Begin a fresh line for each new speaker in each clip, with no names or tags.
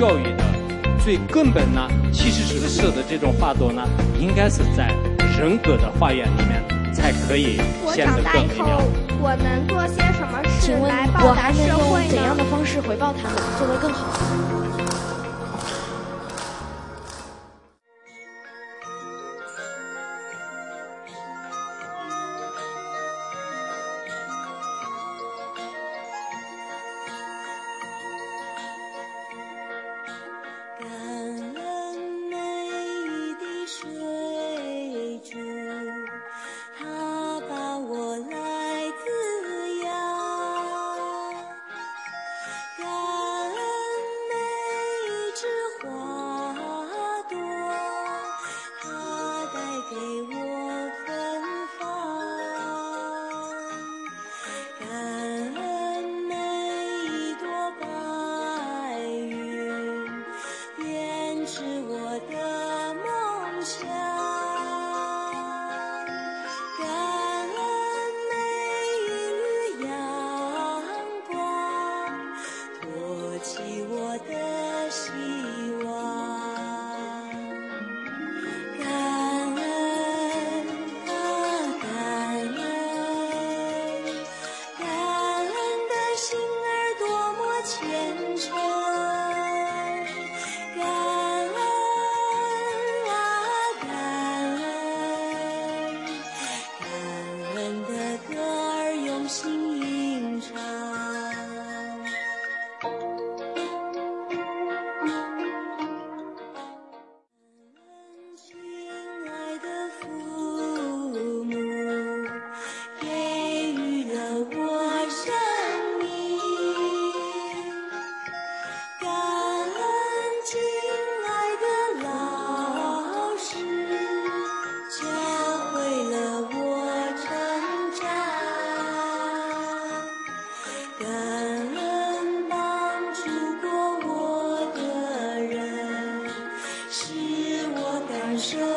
教育的最根本呢，其实是设的这种花朵呢，应该是在人格的花园里面才可以显得更美妙。
我能做些什么事来
报
答社会
怎样的方式回报他们，做得更好？是。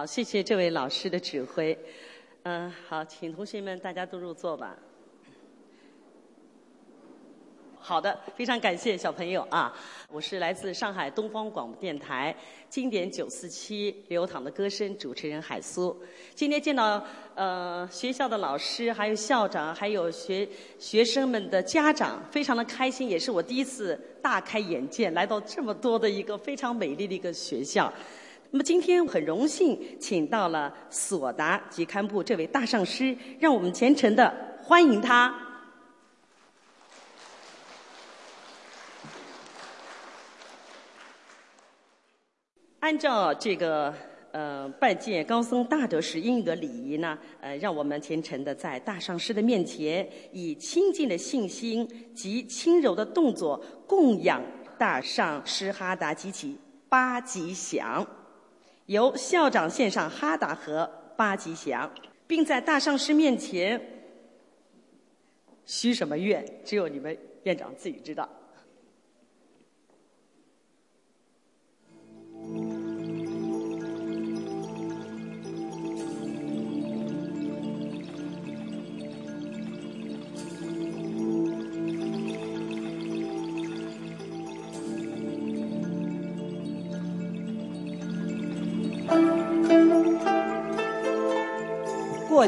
好，谢谢这位老师的指挥。嗯，好，请同学们大家都入座吧。好的，非常感谢小朋友啊！我是来自上海东方广播电台经典九四七流淌的歌声主持人海苏。今天见到呃学校的老师、还有校长、还有学学生们的家长，非常的开心，也是我第一次大开眼界，来到这么多的一个非常美丽的一个学校。那么今天很荣幸请到了索达吉堪布这位大上师，让我们虔诚的欢迎他。按照这个呃拜见高僧大德时应有的礼仪呢，呃，让我们虔诚的在大上师的面前，以清净的信心及轻柔的动作供养大上师哈达及其八吉祥。由校长献上哈达和八吉祥，并在大上师面前许什么愿，只有你们院长自己知道。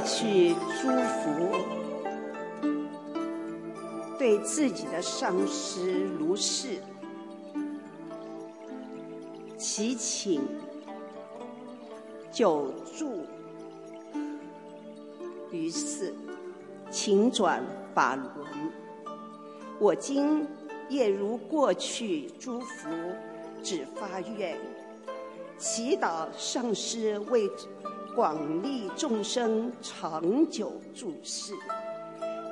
去祝福，对自己的上师如是，祈请久住于世，请转法轮。我今夜如过去诸福，只发愿，祈祷上师为。广利众生，长久住世，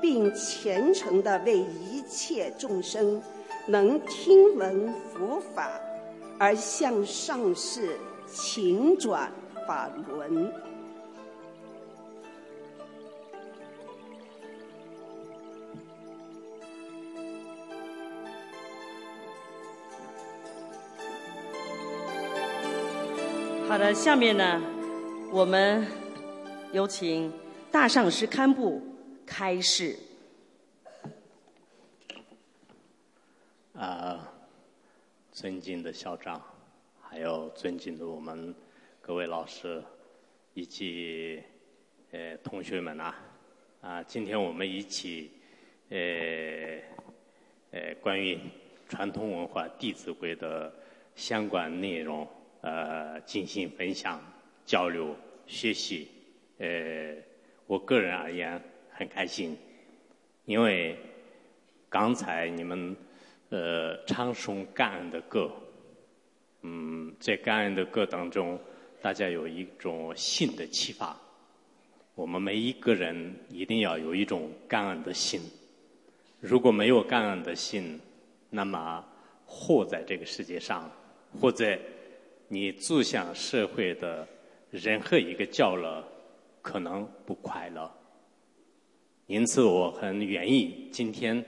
并虔诚地为一切众生能听闻佛法而向上世请转法轮。
好的，下面呢？我们有请大上师堪布开示。
啊，尊敬的校长，还有尊敬的我们各位老师以及呃同学们呐，啊，今天我们一起呃呃关于传统文化《弟子规》的相关内容呃进行分享。交流学习，呃，我个人而言很开心，因为刚才你们呃唱诵感恩的歌，嗯，在感恩的歌当中，大家有一种新的启发。我们每一个人一定要有一种感恩的心，如果没有感恩的心，那么活在这个世界上，或者你走向社会的。任何一个角落可能不快乐，因此我很愿意今天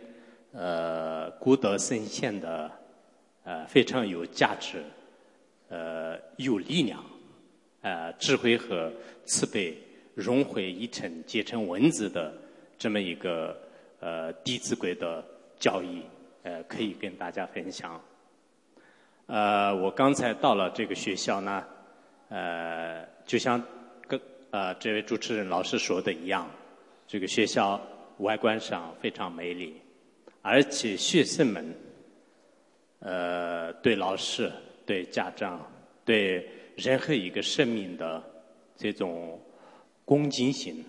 呃，古德圣贤的呃非常有价值呃有力量呃智慧和慈悲融汇一成结成文字的这么一个呃《弟子规》的教义呃可以跟大家分享。呃，我刚才到了这个学校呢，呃。就像跟呃这位主持人老师说的一样，这个学校外观上非常美丽，而且学生们呃对老师、对家长、对任何一个生命的这种恭敬心、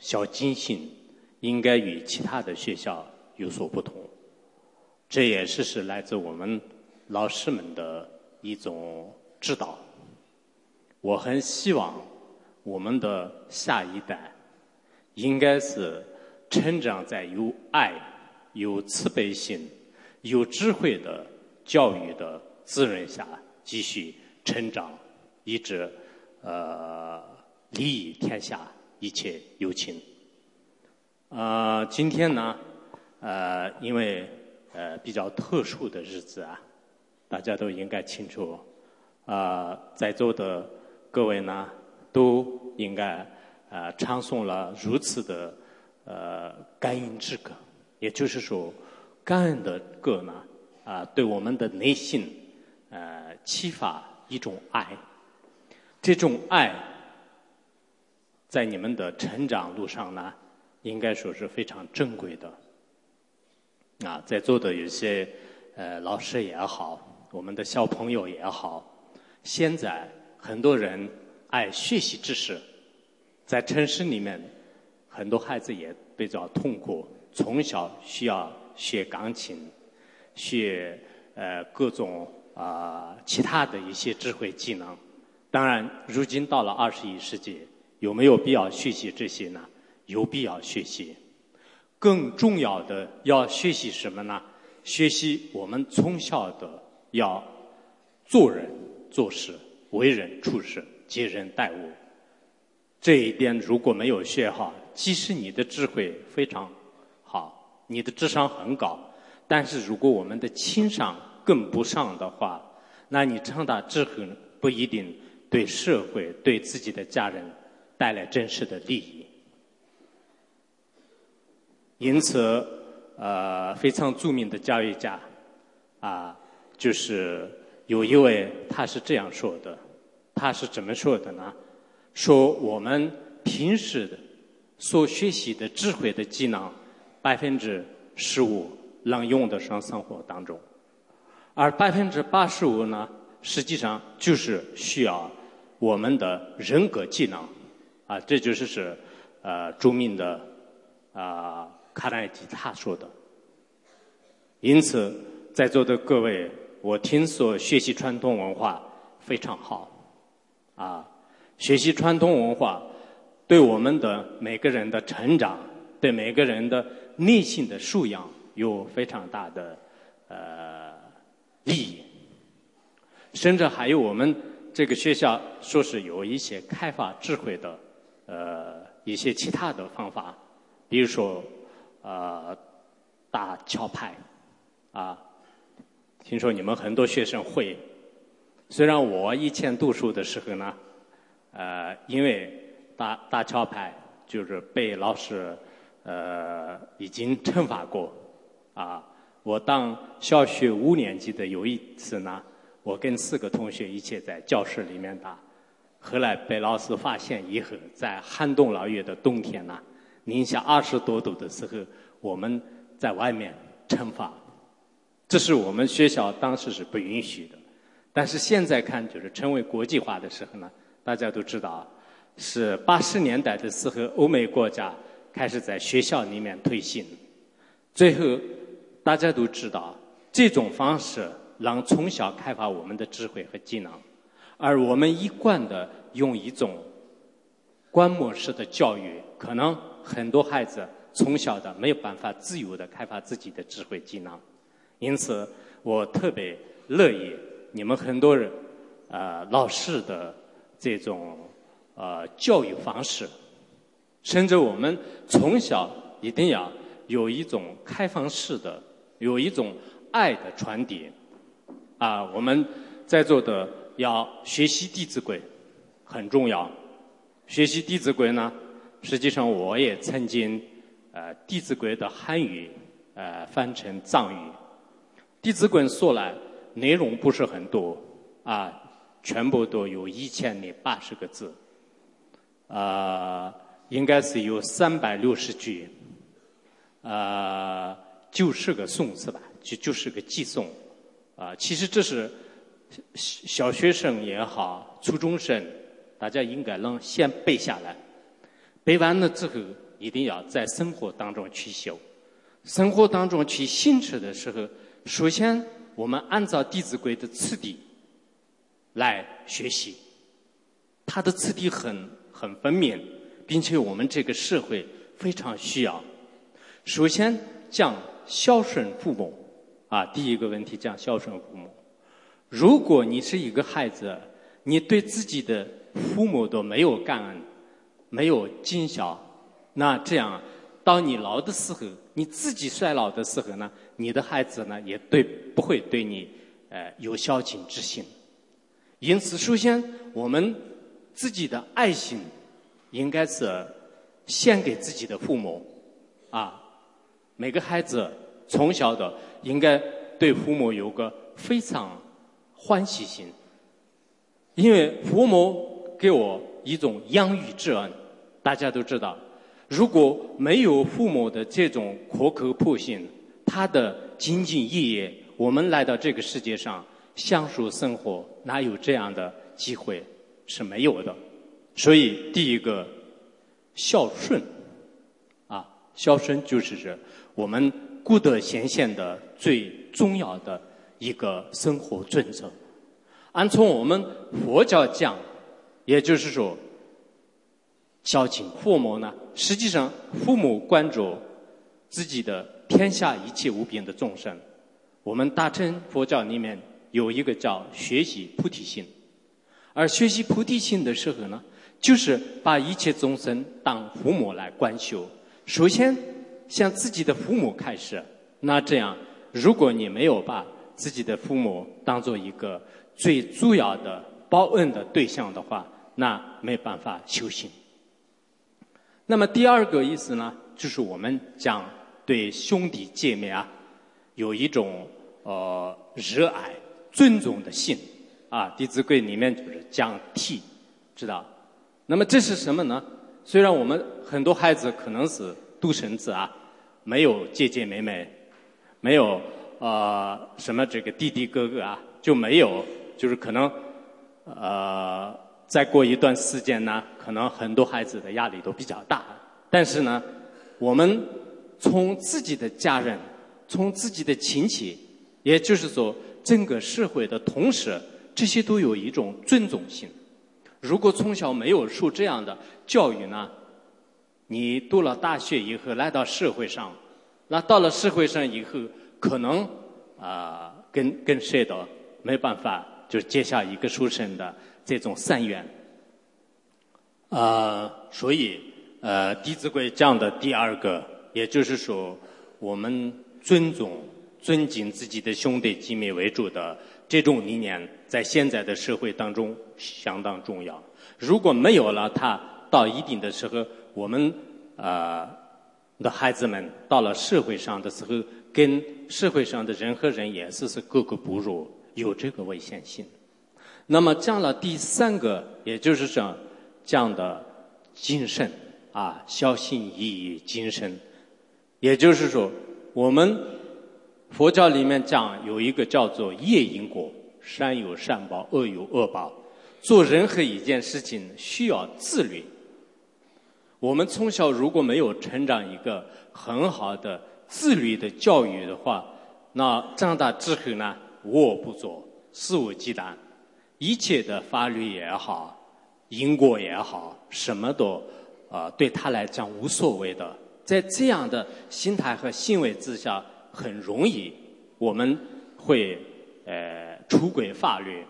小敬心，应该与其他的学校有所不同。这也是是来自我们老师们的一种指导。我很希望我们的下一代应该是成长在有爱、有慈悲心、有智慧的教育的滋润下，继续成长，一直呃利益天下一切有情。呃，今天呢，呃，因为呃比较特殊的日子啊，大家都应该清楚啊，在座的。各位呢，都应该呃唱诵了如此的呃感恩之歌，也就是说，感恩的歌呢啊，对我们的内心呃启发一种爱，这种爱在你们的成长路上呢，应该说是非常珍贵的。啊，在座的有些呃老师也好，我们的小朋友也好，现在。很多人爱学习知识，在城市里面，很多孩子也比较痛苦。从小需要学钢琴，学呃各种啊其他的一些智慧技能。当然，如今到了二十一世纪，有没有必要学习这些呢？有必要学习。更重要的要学习什么呢？学习我们从小的要做人做事。为人处事、接人待物，这一点如果没有学好，即使你的智慧非常好，你的智商很高，但是如果我们的情商跟不上的话，那你长大之后不一定对社会、对自己的家人带来真实的利益。因此，呃，非常著名的教育家啊，就是有一位，他是这样说的。他是怎么说的呢？说我们平时的所学习的智慧的技能，百分之十五能用得上生活当中，而百分之八十五呢，实际上就是需要我们的人格技能，啊，这就是是呃著名的啊卡耐基他说的。因此，在座的各位，我听说学习传统文化非常好，啊，学习传统文化对我们的每个人的成长，对每个人的内心的素养有非常大的呃利益，甚至还有我们这个学校说是有一些开发智慧的呃一些其他的方法，比如说呃打桥牌。啊，听说你们很多学生会。虽然我以前读书的时候呢，呃，因为打打桥牌就是被老师呃已经惩罚过。啊，我当小学五年级的有一次呢，我跟四个同学一起在教室里面打，后来被老师发现以后，在寒冬腊月的冬天呢，零下二十多度的时候，我们在外面惩罚。这是我们学校当时是不允许的，但是现在看就是成为国际化的时候呢，大家都知道，是八十年代的时候，欧美国家开始在学校里面推行，最后大家都知道这种方式让从小开发我们的智慧和技能，而我们一贯的用一种观摩式的教育，可能很多孩子从小的没有办法自由的开发自己的智慧技能。因此，我特别乐意你们很多人，呃，老师的这种呃教育方式，甚至我们从小一定要有一种开放式的，有一种爱的传递。啊，我们在座的要学习《弟子规》，很重要。学习《弟子规》呢，实际上我也曾经呃，《弟子规》的汉语呃翻成藏语。《弟子规》说来内容不是很多啊，全部都有一千零八十个字，啊，应该是有三百六十句，啊，就是个宋词吧，就就是个寄送，啊，其实这是小学生也好，初中生，大家应该能先背下来，背完了之后，一定要在生活当中去修，生活当中去行持的时候。首先，我们按照《弟子规》的次第来学习，它的次第很很分明，并且我们这个社会非常需要。首先讲孝顺父母，啊，第一个问题讲孝顺父母。如果你是一个孩子，你对自己的父母都没有感恩，没有尽孝，那这样。当你老的时候，你自己衰老的时候呢，你的孩子呢也对不会对你呃有孝敬之心。因此，首先我们自己的爱心应该是献给自己的父母啊。每个孩子从小的应该对父母有个非常欢喜心，因为父母给我一种养育之恩，大家都知道。如果没有父母的这种苦口婆心，他的兢兢业业，我们来到这个世界上享受生活，哪有这样的机会是没有的？所以，第一个孝顺，啊，孝顺就是这我们古德显现的最重要的一个生活准则。按从我们佛教讲，也就是说。孝敬父母呢？实际上，父母关注自己的天下一切无边的众生。我们大乘佛教里面有一个叫学习菩提心，而学习菩提心的时候呢，就是把一切众生当父母来关修。首先，向自己的父母开始。那这样，如果你没有把自己的父母当做一个最主要的报恩的对象的话，那没办法修行。那么第二个意思呢，就是我们讲对兄弟姐妹啊，有一种呃热爱、尊重的心啊，《弟子规》里面就是讲悌，知道？那么这是什么呢？虽然我们很多孩子可能是独生子啊，没有姐姐妹妹，没有呃什么这个弟弟哥哥啊，就没有，就是可能呃再过一段时间呢，可能很多孩子的压力都比较大。但是呢，我们从自己的家人，从自己的亲戚，也就是说整个社会的同时，这些都有一种尊重性。如果从小没有受这样的教育呢，你读了大学以后来到社会上，那到了社会上以后，可能啊跟跟谁都没办法，就结下一个书生的这种善缘。啊，所以呃，《弟子规》讲的第二个，也就是说，我们尊重、尊敬自己的兄弟姐妹为主的这种理念，在现在的社会当中相当重要。如果没有了它，到一定的时候，我们呃的孩子们到了社会上的时候，跟社会上的人和人也是是格格不入，有这个危险性。那么讲了第三个，也就是说讲的精神啊，小心翼翼精神，也就是说，我们佛教里面讲有一个叫做业因果，善有善报，恶有恶报。做任何一件事情需要自律。我们从小如果没有成长一个很好的自律的教育的话，那长大之后呢，无恶不作，肆无忌惮，一切的法律也好，因果也好，什么都啊对他来讲无所谓的。在这样的心态和行为之下，很容易我们会呃出轨法律，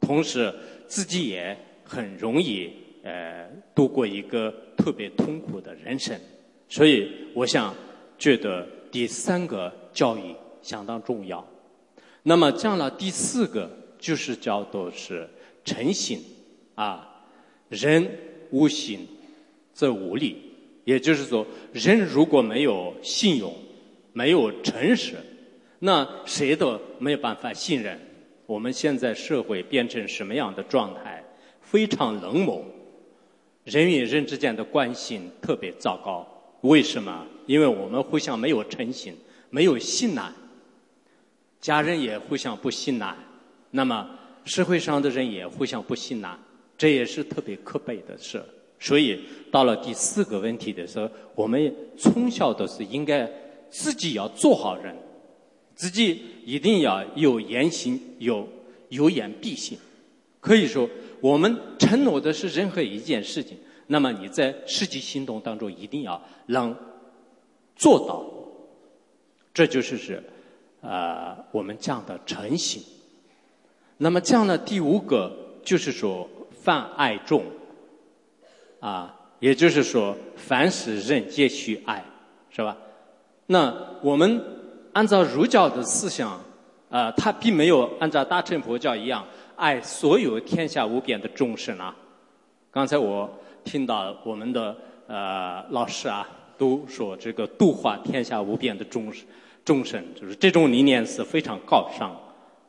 同时。自己也很容易呃度过一个特别痛苦的人生，所以我想觉得第三个教育相当重要。那么讲了第四个就是叫做是诚信啊，人无信则无礼，也就是说人如果没有信用，没有诚实，那谁都没有办法信任。我们现在社会变成什么样的状态？非常冷漠，人与人之间的关系特别糟糕。为什么？因为我们互相没有诚信，没有信赖，家人也互相不信赖，那么社会上的人也互相不信赖，这也是特别可悲的事。所以到了第四个问题的时候，我们从小都是应该自己要做好人。自己一定要有言行，有有言必行。可以说，我们承诺的是任何一件事情，那么你在实际行动当中一定要能做到。这就是是呃我们讲的诚信。那么讲的第五个就是说泛爱众啊，也就是说凡是人皆须爱，是吧？那我们。按照儒教的思想，呃，他并没有按照大乘佛教一样爱所有天下无边的众生啊。刚才我听到我们的呃老师啊都说这个度化天下无边的众众生，就是这种理念是非常高尚、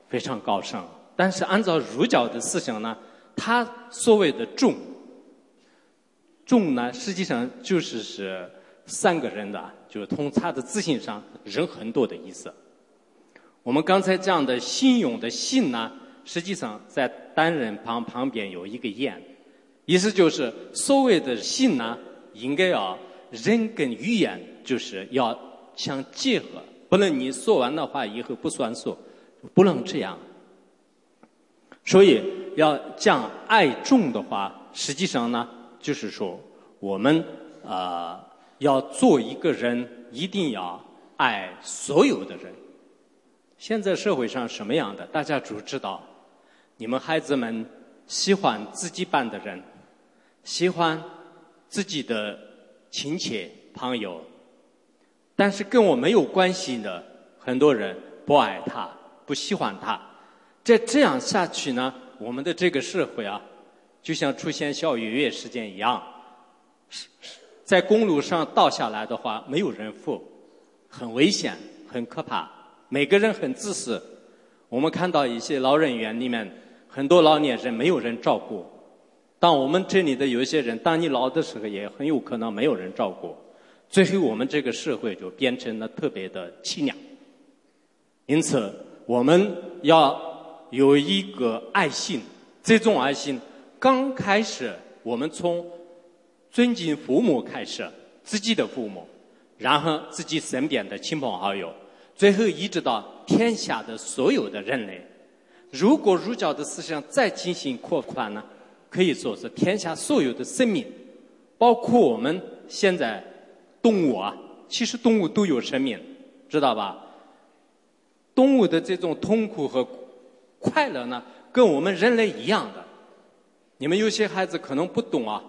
非常高尚。但是按照儒教的思想呢，他所谓的众重呢，实际上就是是。三个人的，就是从他的字形上人很多的意思。我们刚才讲的信用的信呢，实际上在单人旁旁边有一个言，意思就是所谓的信呢，应该要人跟语言就是要相结合，不能你说完的话以后不算数，不能这样。所以要讲爱众的话，实际上呢，就是说我们啊。要做一个人，一定要爱所有的人。现在社会上什么样的，大家都知道。你们孩子们喜欢自己班的人，喜欢自己的亲戚朋友，但是跟我没有关系的很多人不爱他，不喜欢他。再这样下去呢，我们的这个社会啊，就像出现小月月事件一样。在公路上倒下来的话，没有人扶，很危险，很可怕。每个人很自私。我们看到一些老人院里面，很多老年人没有人照顾，当我们这里的有一些人，当你老的时候，也很有可能没有人照顾，最后我们这个社会就变成了特别的凄凉。因此，我们要有一个爱心，这种爱心刚开始，我们从尊敬父母开始，自己的父母，然后自己身边的亲朋好友，最后一直到天下的所有的人类。如果儒教的思想再进行扩宽呢，可以说是天下所有的生命，包括我们现在动物啊，其实动物都有生命，知道吧？动物的这种痛苦和快乐呢，跟我们人类一样的。你们有些孩子可能不懂啊，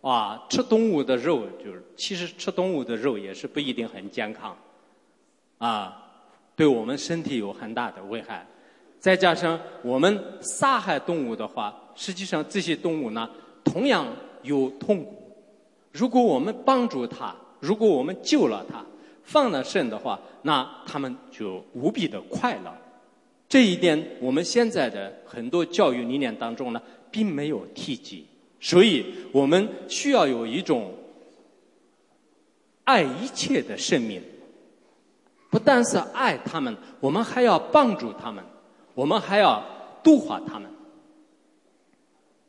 啊，吃动物的肉就是其实吃动物的肉也是不一定很健康，啊，对我们身体有很大的危害。再加上我们杀害动物的话，实际上这些动物呢，同样有痛苦。如果我们帮助它，如果我们救了它，放了生的话，那它们就无比的快乐。这一点，我们现在的很多教育理念当中呢，并没有提及。所以我们需要有一种爱一切的生命，不但是爱他们，我们还要帮助他们。我们还要度化他们，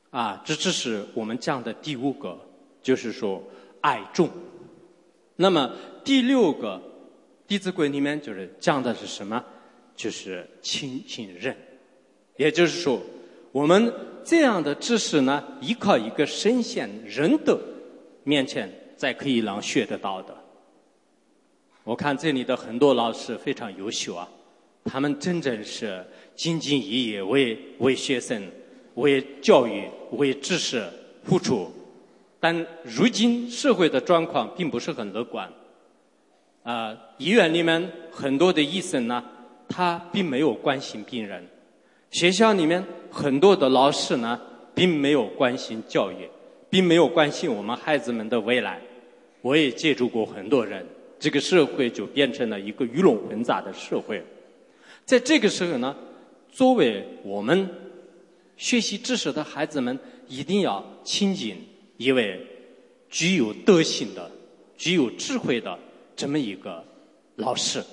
啊，这只是我们讲的第五个，就是说爱众。那么第六个《弟子规》里面就是讲的是什么？就是亲亲人。也就是说，我们这样的知识呢，依靠一个深陷人的面前，才可以让学得到的。我看这里的很多老师非常优秀啊，他们真正是。兢兢业业为为学生、为教育、为知识付出，但如今社会的状况并不是很乐观。啊，医院里面很多的医生呢，他并没有关心病人；学校里面很多的老师呢，并没有关心教育，并没有关心我们孩子们的未来。我也接触过很多人，这个社会就变成了一个鱼龙混杂的社会。在这个时候呢。作为我们学习知识的孩子们，一定要亲近一位具有德行的、具有智慧的这么一个老师。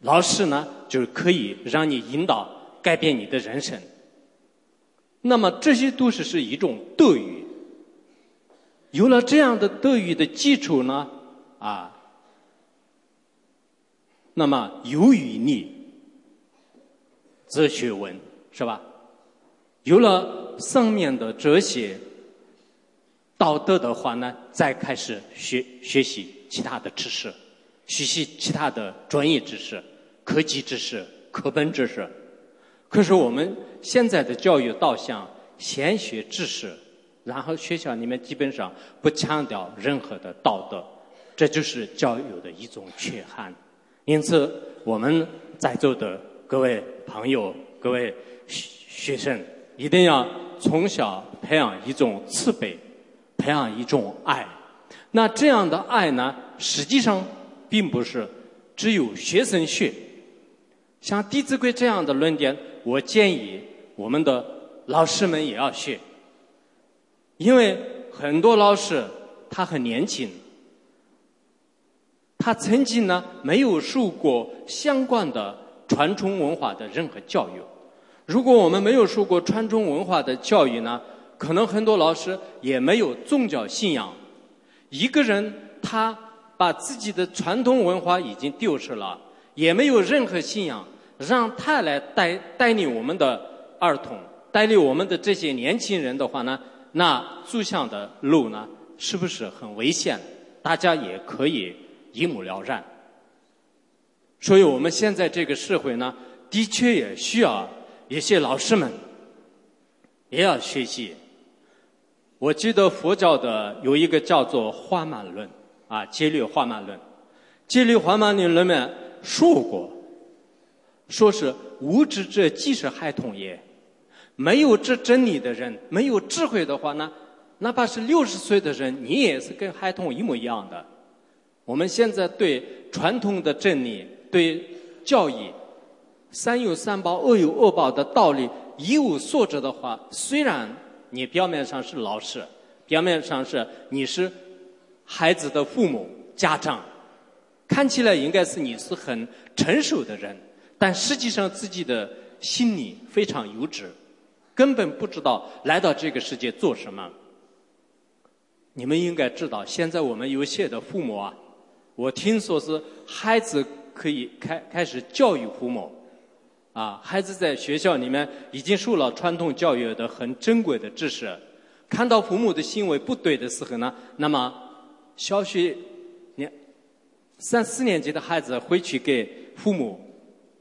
老师呢，就是可以让你引导、改变你的人生。那么这些都是是一种德语。有了这样的德语的基础呢，啊，那么由于你。哲学文是吧？有了上面的哲学、道德的话呢，再开始学学习其他的知识，学习其他的专业知识、科技知识、课本知识。可是我们现在的教育导向，先学知识，然后学校里面基本上不强调任何的道德，这就是教育的一种缺憾。因此，我们在座的。各位朋友，各位学生，一定要从小培养一种慈悲，培养一种爱。那这样的爱呢，实际上并不是只有学生学。像《弟子规》这样的论点，我建议我们的老师们也要学，因为很多老师他很年轻，他曾经呢没有受过相关的。传统文化的任何教育，如果我们没有受过传统文化的教育呢，可能很多老师也没有宗教信仰。一个人他把自己的传统文化已经丢失了，也没有任何信仰，让他来带带领我们的儿童，带领我们的这些年轻人的话呢，那走向的路呢，是不是很危险？大家也可以一目了然。所以我们现在这个社会呢，的确也需要一些老师们也要学习。我记得佛教的有一个叫做《花满论》，啊，《戒律花满论》，《戒律花满论》里面说过，说是无知者即是孩童也。没有这真理的人，没有智慧的话呢，哪怕是六十岁的人，你也是跟孩童一模一样的。我们现在对传统的真理。对教育，善有善报，恶有恶报的道理一无所知的话，虽然你表面上是老师，表面上是你是孩子的父母、家长，看起来应该是你是很成熟的人，但实际上自己的心里非常幼稚，根本不知道来到这个世界做什么。你们应该知道，现在我们有些的父母啊，我听说是孩子可以开开始教育父母，啊，孩子在学校里面已经受了传统教育的很珍贵的知识，看到父母的行为不对的时候呢，那么小学年三四年级的孩子回去给父母、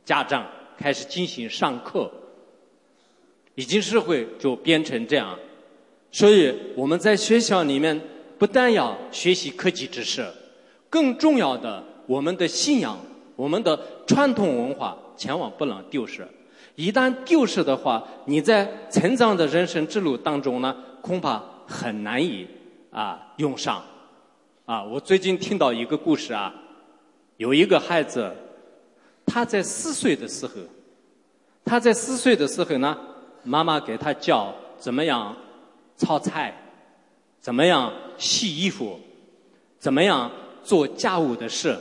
家长开始进行上课，已经社会就变成这样。所以我们在学校里面不但要学习科技知识，更重要的，我们的信仰、我们的传统文化千万不能丢失。一旦丢失的话，你在成长的人生之路当中呢，恐怕很难以啊用上。啊，我最近听到一个故事啊，有一个孩子，他在四岁的时候，他在四岁的时候呢，妈妈给他教怎么样。炒菜，怎么样洗衣服，怎么样做家务的事。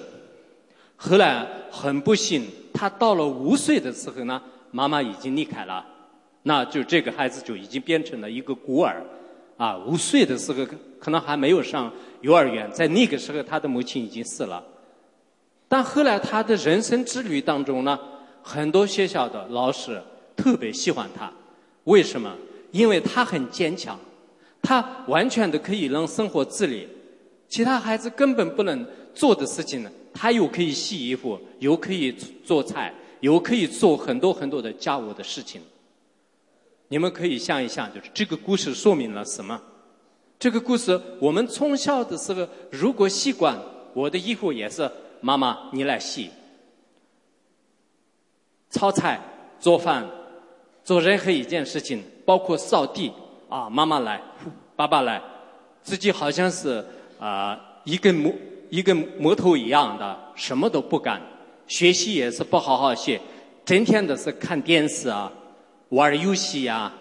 后来很不幸，他到了五岁的时候呢，妈妈已经离开了，那就这个孩子就已经变成了一个孤儿。啊，五岁的时候可能还没有上幼儿园，在那个时候他的母亲已经死了。但后来他的人生之旅当中呢，很多学校的老师特别喜欢他，为什么？因为他很坚强。他完全的可以让生活自理，其他孩子根本不能做的事情呢，他又可以洗衣服，又可以做菜，又可以做很多很多的家务的事情。你们可以想一想，就是这个故事说明了什么？这个故事，我们从小的时候，如果习惯我的衣服也是妈妈你来洗，炒菜、做饭、做任何一件事情，包括扫地。啊，妈妈来，爸爸来，自己好像是啊一根木一根木头一样的，什么都不干，学习也是不好好学，整天都是看电视啊，玩游戏呀，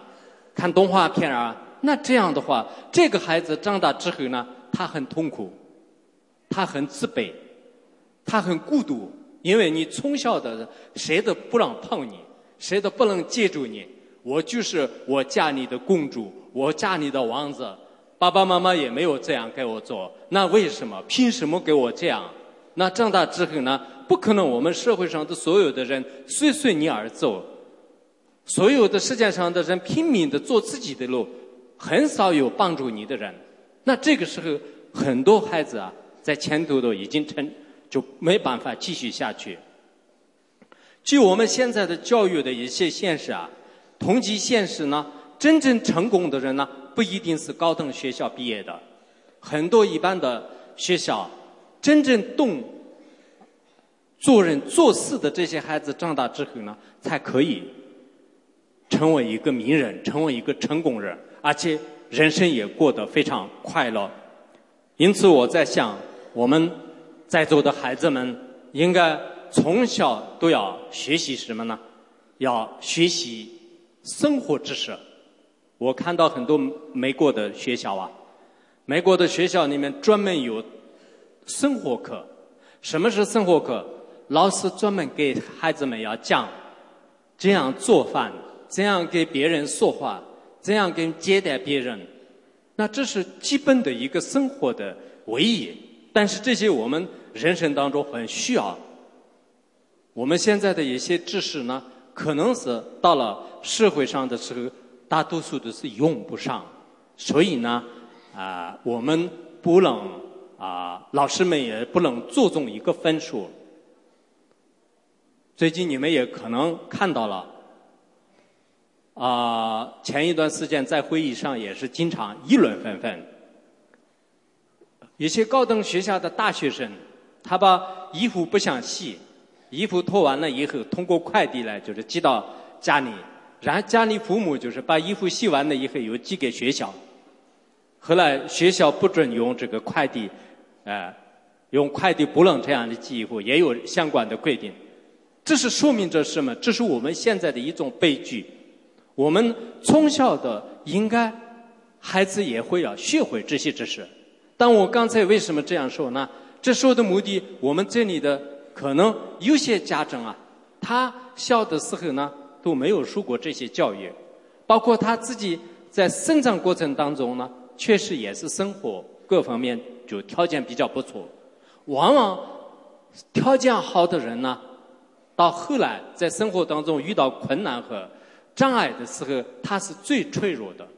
看动画片啊。那这样的话，这个孩子长大之后呢，他很痛苦，他很自卑，他很孤独，因为你从小的谁都不让碰你，谁都不能接住你。我就是我家里的公主，我家里的王子，爸爸妈妈也没有这样给我做，那为什么？凭什么给我这样？那长大之后呢？不可能，我们社会上的所有的人随随你而走，所有的世界上的人拼命的做自己的路，很少有帮助你的人。那这个时候，很多孩子啊，在前途都已经成就没办法继续下去。据我们现在的教育的一些现实啊。同级现实呢，真正成功的人呢，不一定是高等学校毕业的，很多一般的学校，真正懂做人做事的这些孩子，长大之后呢，才可以成为一个名人，成为一个成功人，而且人生也过得非常快乐。因此，我在想，我们在座的孩子们，应该从小都要学习什么呢？要学习。生活知识，我看到很多美国的学校啊，美国的学校里面专门有生活课。什么是生活课？老师专门给孩子们要讲，怎样做饭，怎样给别人说话，怎样跟接待别人。那这是基本的一个生活的唯一。但是这些我们人生当中很需要。我们现在的一些知识呢？可能是到了社会上的时候，大多数都是用不上，所以呢，啊，我们不能啊，老师们也不能注重一个分数。最近你们也可能看到了，啊，前一段时间在会议上也是经常议论纷纷，一些高等学校的大学生，他把衣服不想洗。衣服脱完了以后，通过快递来就是寄到家里，然后家里父母就是把衣服洗完了以后又寄给学校。后来学校不准用这个快递，呃，用快递不能这样的寄衣服，也有相关的规定。这是说明着什么？这是我们现在的一种悲剧。我们从小的应该孩子也会要学会这些知识。但我刚才为什么这样说呢？这说的目的，我们这里的可能有些家长啊，他小的时候呢都没有受过这些教育，包括他自己在生长过程当中呢，确实也是生活各方面就条件比较不错。往往条件好的人呢，到后来在生活当中遇到困难和障碍的时候，他是最脆弱的。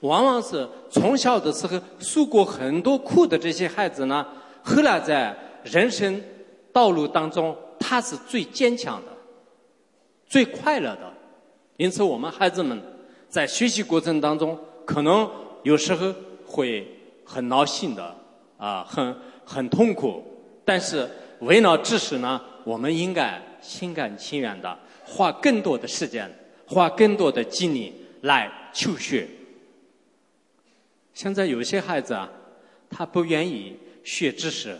往往是从小的时候受过很多苦的这些孩子呢，后来在人生道路当中，他是最坚强的、最快乐的。因此，我们孩子们在学习过程当中，可能有时候会很闹心的啊，很很痛苦。但是，为了知识呢，我们应该心甘情愿的花更多的时间，花更多的精力来求学。现在有些孩子啊，他不愿意学知识，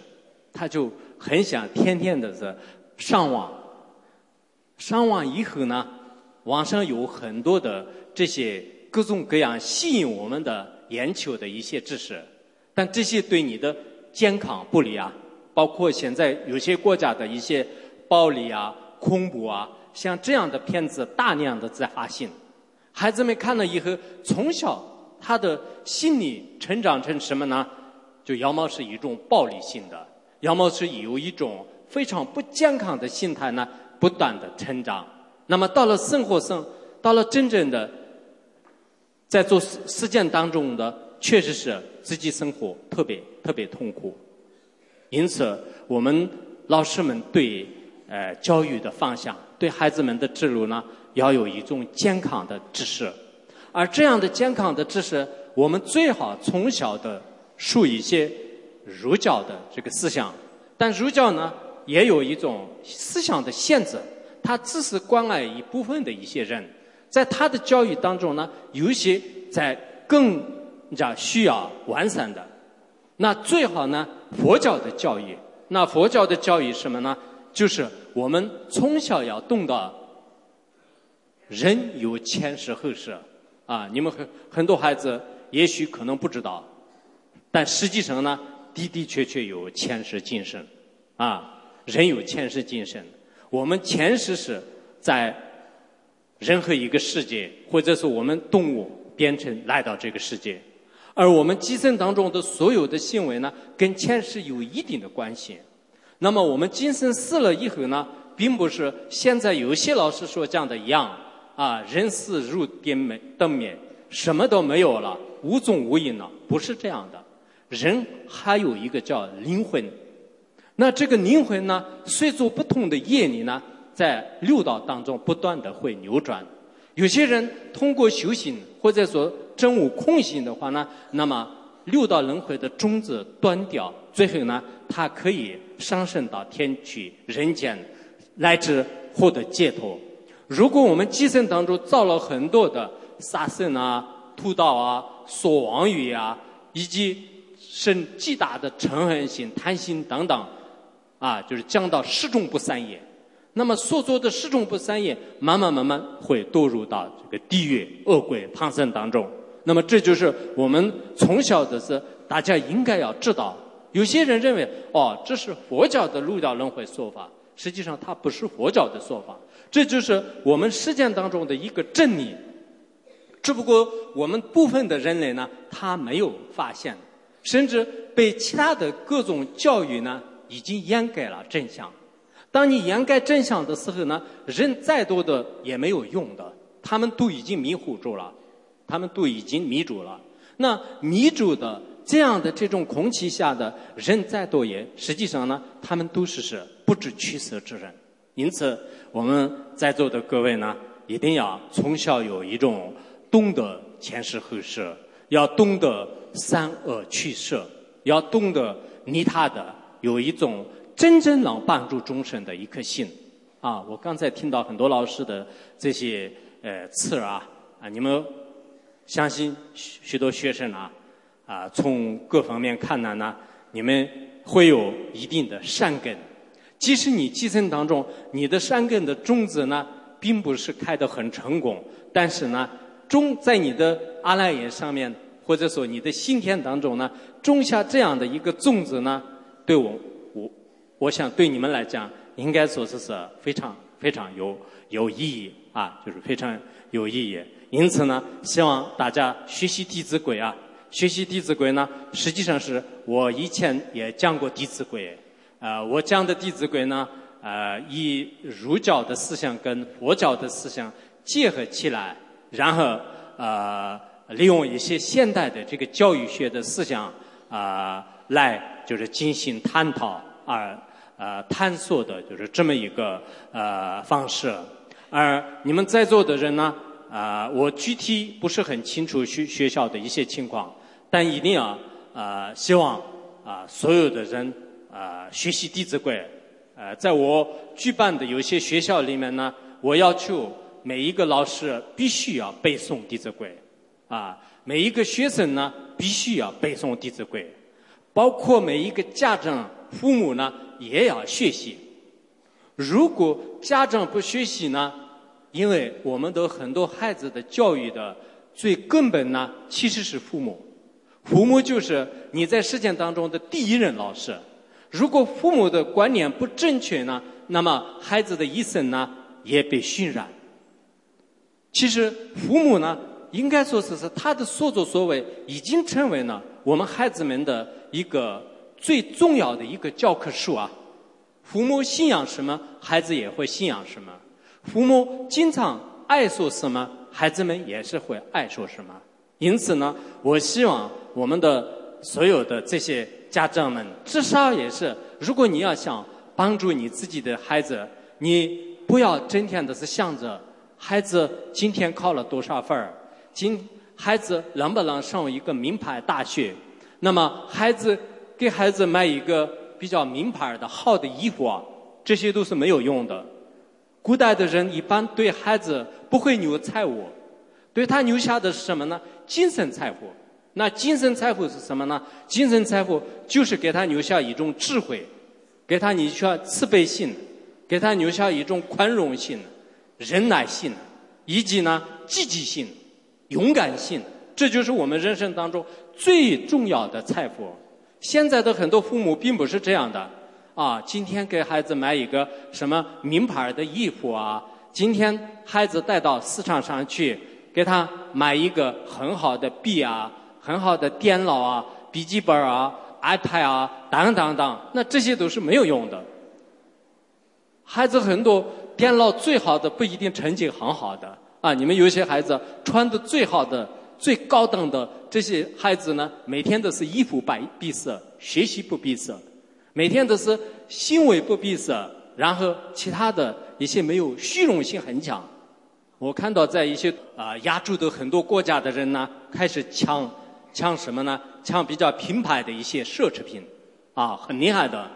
他就很想天天的是上网。上网以后呢，网上有很多的这些各种各样吸引我们的眼球的一些知识，但这些对你的健康不利啊。包括现在有些国家的一些暴力啊、恐怖啊，像这样的片子大量的在发行，孩子们看了以后，从小。他的心理成长成什么呢？就要么是一种暴力性的，要么是有一种非常不健康的心态呢，不断的成长。那么到了生活上，到了真正的在做实实践当中的，确实是自己生活特别特别痛苦。因此，我们老师们对呃教育的方向，对孩子们的之路呢，要有一种健康的知识。而这样的健康的知识，我们最好从小的树一些儒教的这个思想。但儒教呢，也有一种思想的限制，它只是关爱一部分的一些人。在他的教育当中呢，有一些在更加需要完善的。那最好呢，佛教的教育。那佛教的教育什么呢？就是我们从小要懂得，人有前世后世。啊，你们很很多孩子也许可能不知道，但实际上呢，的的确确有前世今生，啊，人有前世今生。我们前世是在任何一个世界，或者是我们动物变成来到这个世界，而我们今生当中的所有的行为呢，跟前世有一定的关系。那么我们今生死了以后呢，并不是现在有些老师说讲的一样。啊，人死如灯灭，灯灭，什么都没有了，无踪无影了，不是这样的。人还有一个叫灵魂，那这个灵魂呢，随着不同的业力呢，在六道当中不断的会扭转。有些人通过修行或者说真悟空性的话呢，那么六道轮回的种子断掉，最后呢，他可以上升到天去人间，乃至获得解脱。如果我们今生当中造了很多的杀生啊、屠盗啊、说妄语啊，以及生极大的嗔恨心、贪心等等，啊，就是讲到十种不善业，那么所做的十种不善业，慢慢慢慢会堕入到这个地狱、恶鬼、旁生当中。那么这就是我们从小的是大家应该要知道。有些人认为，哦，这是佛教的六道轮回说法，实际上它不是佛教的说法。这就是我们实践当中的一个真理，只不过我们部分的人类呢，他没有发现，甚至被其他的各种教育呢，已经掩盖了真相。当你掩盖真相的时候呢，人再多的也没有用的，他们都已经迷糊住了，他们都已经迷住了。那迷住的这样的这种空气下的人再多也，实际上呢，他们都是是不知取舍之人。因此，我们在座的各位呢，一定要从小有一种懂得前世后世，要懂得善恶取舍，要懂得利他的，有一种真正能帮助众生的一颗心。啊，我刚才听到很多老师的这些呃词啊，啊，你们相信许许多学生啊，啊，从各方面看来呢，你们会有一定的善根。即使你基层当中，你的善根的种子呢，并不是开得很成功，但是呢，种在你的阿赖耶上面，或者说你的心田当中呢，种下这样的一个种子呢，对我我我想对你们来讲，应该说是是非常非常有有意义啊，就是非常有意义。因此呢，希望大家学习《弟子规》啊，学习《弟子规》呢，实际上是我以前也讲过《弟子规》，呃，我讲的《弟子规》呢，呃，以儒教的思想跟佛教的思想结合起来。然后，呃，利用一些现代的这个教育学的思想啊，来就是进行探讨啊，呃，探索的，就是这么一个呃方式。而你们在座的人呢，啊，我具体不是很清楚学学校的一些情况，但一定要啊，希望啊，所有的人啊，学习《弟子规》。呃，在我举办的有些学校里面呢，我要求。每一个老师必须要背诵《弟子规》，啊，每一个学生呢必须要背诵《弟子规》，包括每一个家长、父母呢也要学习。如果家长不学习呢，因为我们的很多孩子的教育的最根本呢其实是父母，父母就是你在实践当中的第一任老师。如果父母的观念不正确呢，那么孩子的一生呢也被熏染。其实父母呢，应该说是是他的所作所为，已经成为了我们孩子们的一个最重要的一个教科书啊。父母信仰什么，孩子也会信仰什么；父母经常爱说什么，孩子们也是会爱说什么。因此呢，我希望我们的所有的这些家长们，至少也是，如果你要想帮助你自己的孩子，你不要整天的是想着。孩子今天考了多少分儿？今孩子能不能上一个名牌大学？那么孩子给孩子买一个比较名牌的好的衣服，这些都是没有用的。古代的人一般对孩子不会留财物，对他留下的是什么呢？精神财富。那精神财富是什么呢？精神财富就是给他留下一种智慧，给他留下慈悲心，给他留下一种宽容心。忍耐性，以及呢积极性、勇敢性，这就是我们人生当中最重要的财富。现在的很多父母并不是这样的啊！今天给孩子买一个什么名牌的衣服啊？今天孩子带到市场上去，给他买一个很好的笔啊、很好的电脑啊、笔记本啊、iPad 啊等等等，那这些都是没有用的。孩子很多。电脑最好的不一定成绩很好的啊！你们有些孩子穿的最好的、最高档的这些孩子呢，每天都是衣服摆闭塞，学习不闭塞，每天都是行为不闭塞，然后其他的一些没有虚荣心很强。我看到在一些啊亚洲的很多国家的人呢，开始抢抢什么呢？抢比较品牌的一些奢侈品，啊，很厉害的，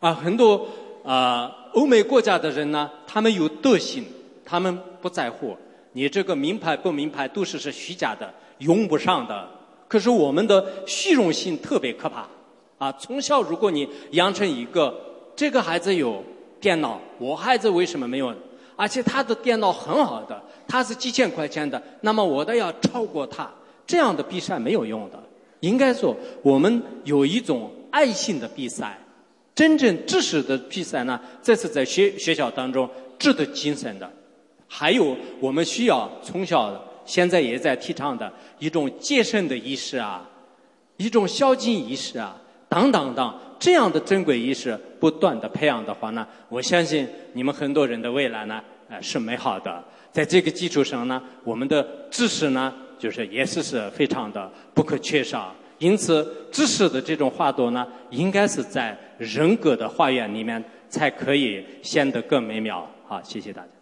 啊，很多。啊，欧美国家的人呢，他们有德行，他们不在乎你这个名牌不名牌，都是是虚假的，用不上的。可是我们的虚荣心特别可怕啊！从小如果你养成一个，这个孩子有电脑，我孩子为什么没有？而且他的电脑很好的，他是几千块钱的，那么我的要超过他，这样的比赛没有用的。应该说，我们有一种爱心的比赛。真正知识的比赛呢，这是在学学校当中值得精神的。还有我们需要从小现在也在提倡的一种节省的意识啊，一种孝敬意识啊，等等等这样的珍贵意识不断的培养的话呢，我相信你们很多人的未来呢，呃是美好的。在这个基础上呢，我们的知识呢，就是也是是非常的不可缺少。因此，知识的这种花朵呢，应该是在人格的花园里面才可以显得更美妙。好，谢谢大家。